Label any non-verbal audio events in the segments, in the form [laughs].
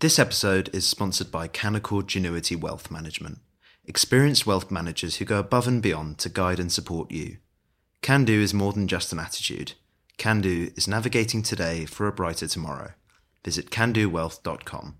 This episode is sponsored by Canaccord Genuity Wealth Management, experienced wealth managers who go above and beyond to guide and support you. Can do is more than just an attitude. Can do is navigating today for a brighter tomorrow. Visit candowealth.com.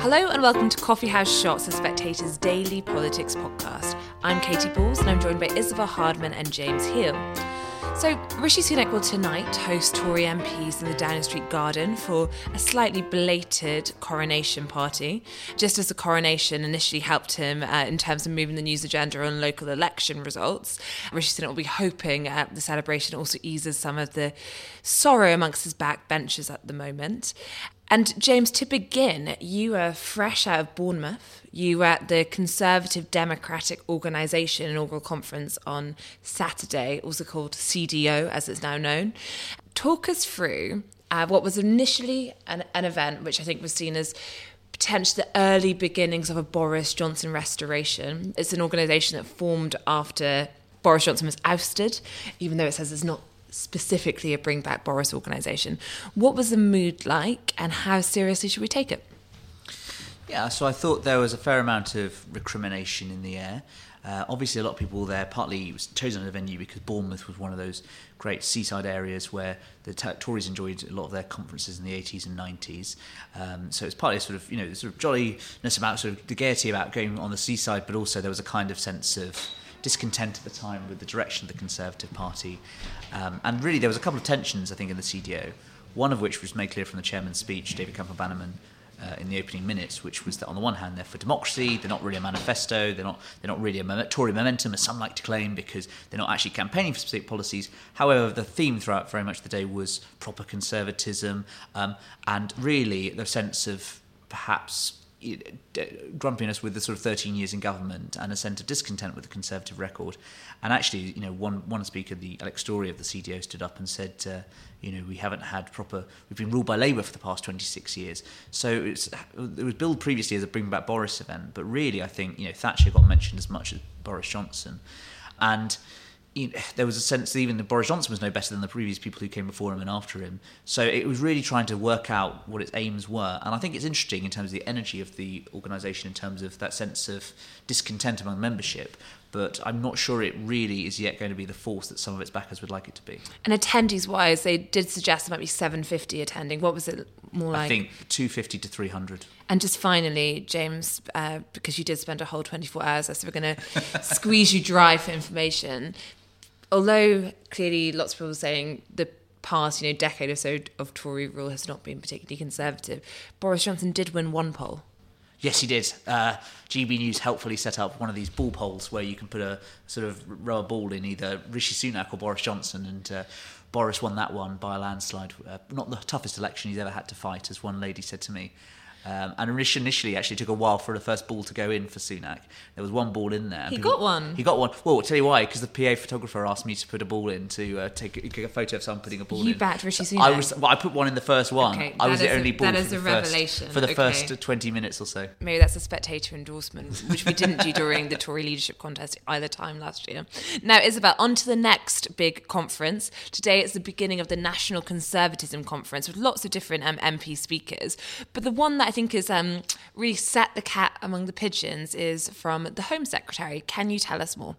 Hello and welcome to Coffee House Shots, the Spectator's daily politics podcast. I'm Katy Balls and I'm joined by Isabel Hardman and James Heale. So, Rishi Sunak will tonight host Tory MPs in the Downing Street Garden for a slightly belated coronation party, just as the coronation initially helped him uh, in terms of moving the news agenda on local election results. Rishi Sunak will be hoping uh, the celebration also eases some of the sorrow amongst his backbenchers at the moment. And James, to begin, you are fresh out of Bournemouth. You were at the Conservative Democratic Organisation inaugural conference on Saturday, also called CDO as it's now known. Talk us through uh, what was initially an, an event which I think was seen as potentially the early beginnings of a Boris Johnson restoration. It's an organisation that formed after Boris Johnson was ousted, even though it says it's not specifically a Bring Back Boris organisation. What was the mood like, and how seriously should we take it? Yeah, so I thought there was a fair amount of recrimination in the air. Uh, obviously, a lot of people there. Partly, it was chosen as a venue because Bournemouth was one of those great seaside areas where the t- Tories enjoyed a lot of their conferences in the 80s and 90s. Um, so it's partly sort of you know sort of jolliness about sort of the gaiety about going on the seaside, but also there was a kind of sense of discontent at the time with the direction of the Conservative Party. Um, and really, there was a couple of tensions, I think, in the CDO. One of which was made clear from the chairman's speech, David Campbell Bannerman, uh, in the opening minutes, which was that on the one hand they're for democracy, they're not really a manifesto, they're not they're not really a Tory momentum, as some like to claim, because they're not actually campaigning for specific policies. However, the theme throughout very much the day was proper conservatism, um, and really the sense of perhaps grumpiness with the sort of 13 years in government and a sense of discontent with the Conservative record. And actually, you know, one one speaker, the Alex Storey of the CDO, stood up and said, uh, you know, we haven't had proper, we've been ruled by Labour for the past 26 years. So it was billed previously as a Bring Back Boris event, but really, I think, you know, Thatcher got mentioned as much as Boris Johnson. And you know, there was a sense that even Boris Johnson was no better than the previous people who came before him and after him. So it was really trying to work out what its aims were. And I think it's interesting in terms of the energy of the organisation, in terms of that sense of discontent among membership. But I'm not sure it really is yet going to be the force that some of its backers would like it to be. And attendees wise, they did suggest there might be 750 attending. What was it more like? I think 250 to 300. And just finally, James, uh, because you did spend a whole 24 hours, so we're going [laughs] to squeeze you dry for information although clearly lots of people are saying the past, you know, decade or so of Tory rule has not been particularly conservative, Boris Johnson did win one poll. Yes, he did. Uh, GB News helpfully set up one of these ball polls where you can put a sort of rubber ball in either Rishi Sunak or Boris Johnson, and uh, Boris won that one by a landslide. Uh, not the toughest election he's ever had to fight, as one lady said to me. Um, and initially, actually took a while for the first ball to go in for Sunak. There was one ball in there. He people, got one. He got one. Well, I'll tell you why. Because the PA photographer asked me to put a ball in to uh, take a, a, photo of someone putting a ball you in. You backed Rishi Sunak. I was. Well, I put one in the first one. Okay, I was the only a, ball. That is a revelation first, for the okay. first twenty minutes or so. Maybe that's a spectator endorsement, which we didn't do during the Tory leadership contest either time last year. Now, Isabel, on to the next big conference. Today, it's the beginning of the National Conservatism Conference with lots of different um, MP speakers. But the one that I think is um, really set the cat among the pigeons is from the Home Secretary. Can you tell us more?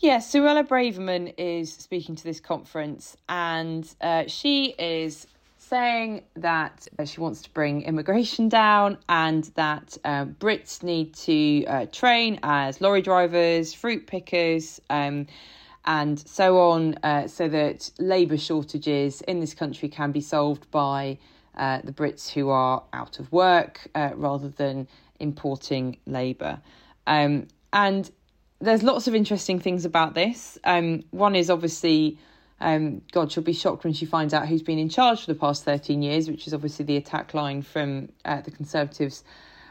Yes, yeah, Suella Braverman is speaking to this conference, and uh, she is saying that uh, she wants to bring immigration down and that uh, Brits need to uh, train as lorry drivers, fruit pickers, um, and so on, uh, so that labour shortages in this country can be solved by uh, the Brits who are out of work uh, rather than importing labour. Um, and there's lots of interesting things about this. Um, one is obviously, um, God, she'll be shocked when she finds out who's been in charge for the past 13 years, which is obviously the attack line from uh, the Conservatives'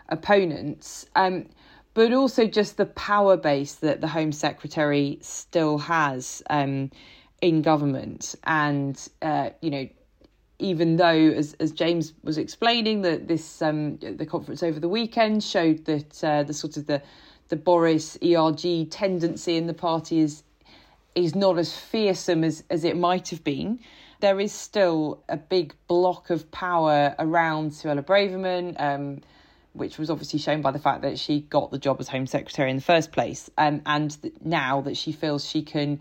opponents. Um, but also just the power base that the Home Secretary still has um, in government. And, uh, you know, even though, as, as James was explaining, that this um, the conference over the weekend showed that uh, the sort of the the Boris ERG tendency in the party is is not as fearsome as, as it might have been. there is still a big block of power around Suella Braverman. Um, which was obviously shown by the fact that she got the job as Home Secretary in the first place, um, and now that she feels she can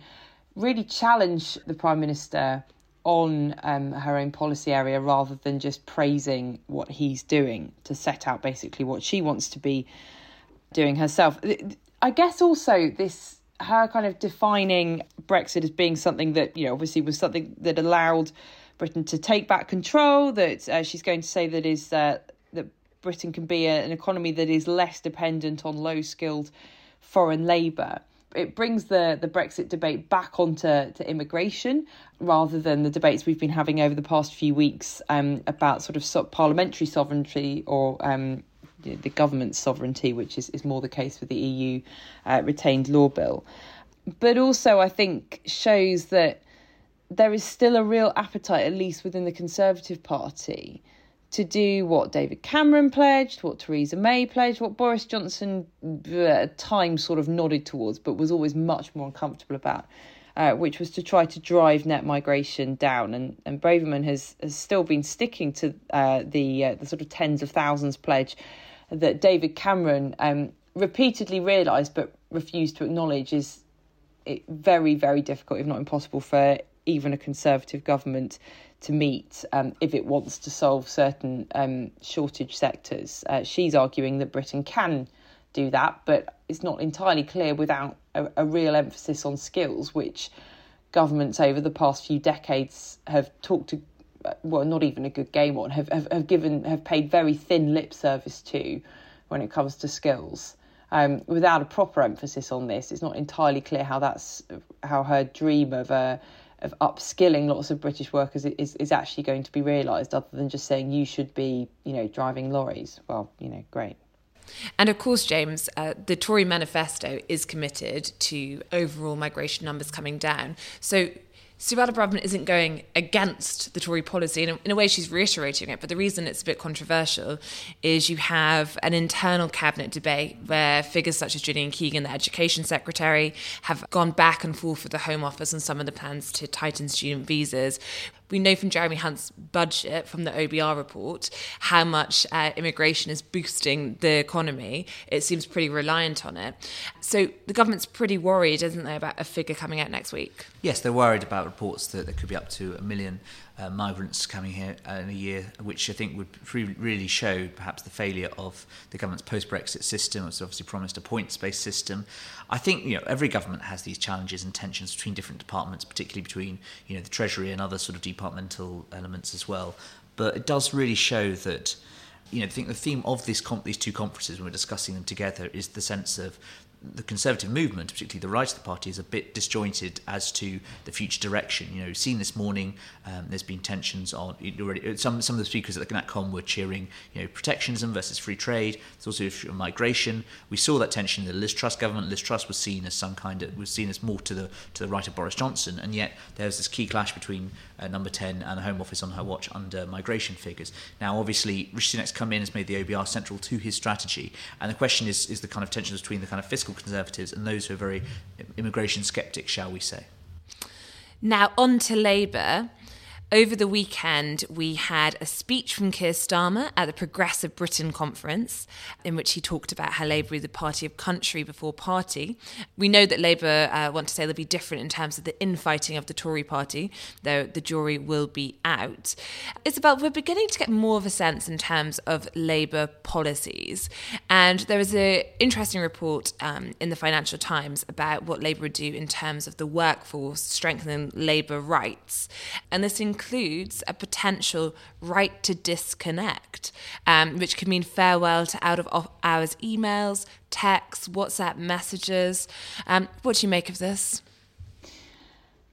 really challenge the Prime Minister on um, her own policy area rather than just praising what he's doing to set out basically what she wants to be doing herself. I guess also this her kind of defining Brexit as being something that you know obviously was something that allowed Britain to take back control. That uh, she's going to say that is uh, that Britain can be a, an economy that is less dependent on low skilled foreign labour. It brings the, the Brexit debate back onto to immigration rather than the debates we've been having over the past few weeks um, about sort of parliamentary sovereignty or um, the government's sovereignty, which is, is more the case with the EU uh, retained law bill. But also, I think, shows that there is still a real appetite, at least within the Conservative Party, to do what David Cameron pledged, what Theresa May pledged, what Boris Johnson uh, at times sort of nodded towards, but was always much more uncomfortable about, uh, which was to try to drive net migration down. And, and Braverman has, has still been sticking to uh, the uh, the sort of tens of thousands pledge that David Cameron um, repeatedly realised but refused to acknowledge is very, very difficult, if not impossible, for even a Conservative government to meet um, if it wants to solve certain um, shortage sectors. Uh, she's arguing that Britain can do that, but it's not entirely clear without a, a real emphasis on skills, which governments over the past few decades have talked to well, not even a good game on, have, have, have given have paid very thin lip service to when it comes to skills. Um, without a proper emphasis on this, it's not entirely clear how that's how her dream of uh, of upskilling lots of British workers is is actually going to be realised, other than just saying you should be, you know, driving lorries. Well, you know, great. And of course, James, uh, the Tory manifesto is committed to overall migration numbers coming down. So Suella Braverman isn't going against the Tory policy. In a, in a, way, she's reiterating it. But the reason it's a bit controversial is you have an internal cabinet debate where figures such as Gillian Keegan, the education secretary, have gone back and forth with the Home Office on some of the plans to tighten student visas, we know from Jeremy Hunt's budget from the OBR report how much uh, immigration is boosting the economy. It seems pretty reliant on it. So the government's pretty worried, isn't they, about a figure coming out next week? Yes, they're worried about reports that there could be up to a million uh, migrants coming here uh, in a year, which I think would really show perhaps the failure of the government's post-Brexit system. It's obviously promised a points-based system. I think you know every government has these challenges and tensions between different departments, particularly between you know the Treasury and other sort of departmental elements as well. But it does really show that you know, I think the theme of this these two conferences when we're discussing them together is the sense of the Conservative movement, particularly the right of the party, is a bit disjointed as to the future direction. You know, seen this morning, um, there's been tensions on already. Some some of the speakers at the NatCon were cheering, you know, protectionism versus free trade. There's also issue of migration. We saw that tension in the Liz Truss government. Liz Truss was seen as some kind of was seen as more to the to the right of Boris Johnson, and yet there was this key clash between uh, Number Ten and the Home Office on her watch under migration figures. Now, obviously, Rishi Sunak's come in has made the OBR central to his strategy, and the question is is the kind of tensions between the kind of fiscal conservatives and those who are very immigration sceptic, shall we say. Now, on to Labour. Over the weekend, we had a speech from Keir Starmer at the Progressive Britain conference, in which he talked about how Labour is a party of country before party. We know that Labour uh, want to say they'll be different in terms of the infighting of the Tory party, though the jury will be out. Isabel, we're beginning to get more of a sense in terms of Labour policies. And there was an interesting report um, in the Financial Times about what Labour would do in terms of the workforce, strengthening Labour rights. And this includes a potential right to disconnect, um, which could mean farewell to out of hours emails, texts, WhatsApp messages. Um, what do you make of this?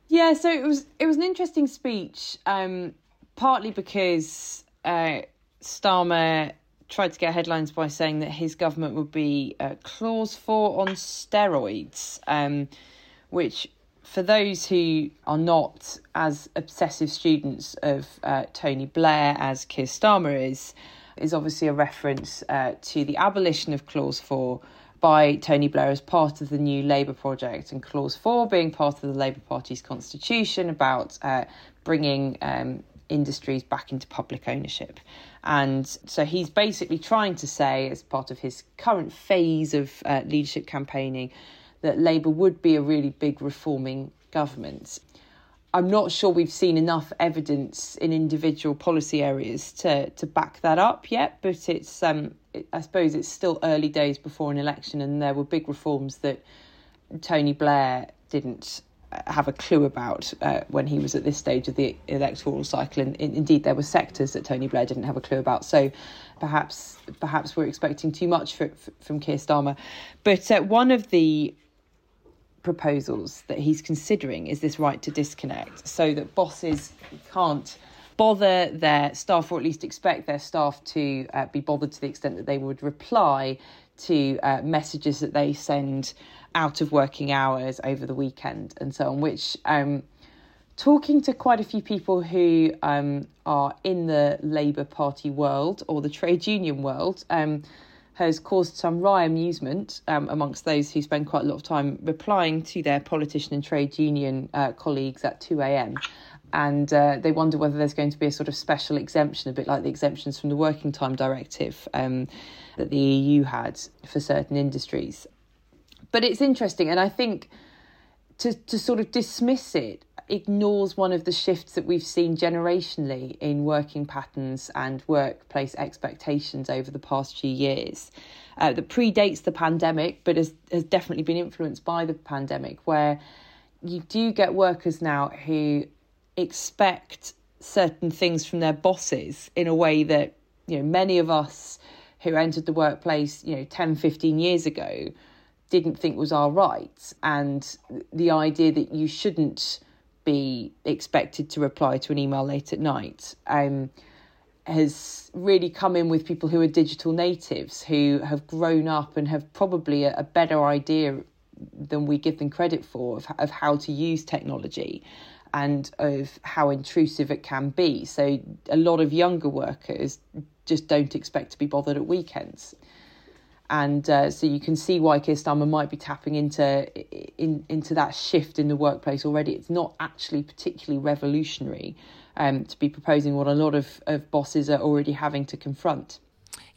Yeah, so it was it was an interesting speech, um, partly because uh, Starmer tried to get headlines by saying that his government would be uh, clause four on steroids, um, which for those who are not as obsessive students of uh, Tony Blair as Keir Starmer is, is obviously a reference uh, to the abolition of Clause 4 by Tony Blair as part of the new Labour project, and Clause 4 being part of the Labour Party's constitution about uh, bringing um, industries back into public ownership. And so he's basically trying to say, as part of his current phase of uh, leadership campaigning, that Labour would be a really big reforming government. I'm not sure we've seen enough evidence in individual policy areas to to back that up yet, but it's um, I suppose it's still early days before an election, and there were big reforms that Tony Blair didn't have a clue about uh, when he was at this stage of the electoral cycle, and indeed there were sectors that Tony Blair didn't have a clue about. So perhaps perhaps we're expecting too much for, for, from Keir Starmer, but uh, one of the proposals that he's considering is this right to disconnect so that bosses can't bother their staff or at least expect their staff to uh, be bothered to the extent that they would reply to uh, messages that they send out of working hours over the weekend and so on which um, talking to quite a few people who um, are in the labour party world or the trade union world um, has caused some wry amusement um, amongst those who spend quite a lot of time replying to their politician and trade union uh, colleagues at 2 a.m. And uh, they wonder whether there's going to be a sort of special exemption, a bit like the exemptions from the Working Time Directive um, that the EU had for certain industries. But it's interesting, and I think to, to sort of dismiss it ignores one of the shifts that we've seen generationally in working patterns and workplace expectations over the past few years. Uh, that predates the pandemic, but has, has definitely been influenced by the pandemic, where you do get workers now who expect certain things from their bosses in a way that you know many of us who entered the workplace you know 10 15 years ago didn't think was our right and the idea that you shouldn't be expected to reply to an email late at night um, has really come in with people who are digital natives who have grown up and have probably a, a better idea than we give them credit for of, of how to use technology and of how intrusive it can be. So a lot of younger workers just don't expect to be bothered at weekends and uh, so you can see why Keir Starmer might be tapping into in, into that shift in the workplace already. It's not actually particularly revolutionary um, to be proposing what a lot of, of bosses are already having to confront.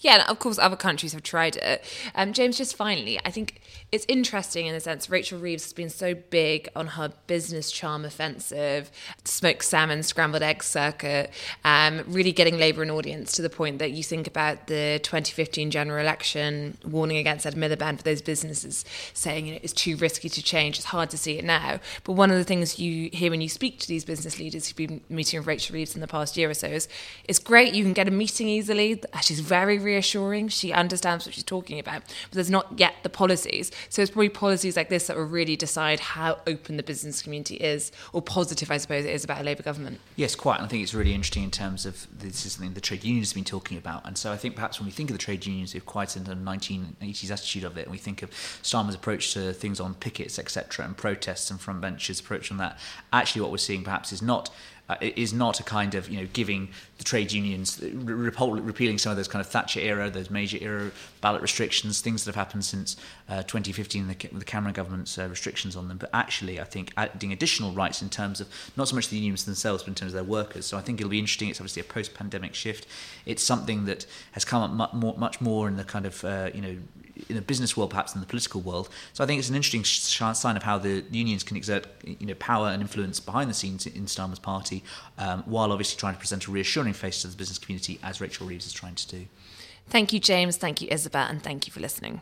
Yeah, and of course, other countries have tried it. Um, James, just finally, I think it's interesting in the sense Rachel Reeves has been so big on her business charm offensive, smoked salmon, scrambled egg circuit, um, really getting Labour an audience to the point that you think about the 2015 general election warning against Ed Miliband for those businesses, saying you know it's too risky to change. It's hard to see it now. But one of the things you hear when you speak to these business leaders who've been meeting with Rachel Reeves in the past year or so is it's great. You can get a meeting easily. She's very reassuring. She understands what she's talking about, but there's not yet the policies. So it's probably policies like this that will really decide how open the business community is, or positive, I suppose, it is about a Labour government. Yes, quite. And I think it's really interesting in terms of this is something the trade unions have been talking about. And so I think perhaps when we think of the trade unions, we have quite a 1980s attitude of it, and we think of Starmer's approach to things on pickets, etc., and protests and front benches approach on that. Actually, what we're seeing perhaps is not uh, is not a kind of you know giving the trade unions re- repealing some of those kind of Thatcher era, those major era ballot restrictions, things that have happened since uh, 2015, the, the Cameron government's uh, restrictions on them. But actually, I think adding additional rights in terms of not so much the unions themselves, but in terms of their workers. So I think it'll be interesting. It's obviously a post-pandemic shift. It's something that has come up much more, much more in the kind of uh, you know in the business world perhaps than the political world. So I think it's an interesting sign of how the unions can exert you know power and influence behind the scenes in Starmer's party, um, while obviously trying to present a reassuring face to the business community as Rachel Reeves is trying to do. Thank you, James. Thank you, Isabel, and thank you for listening.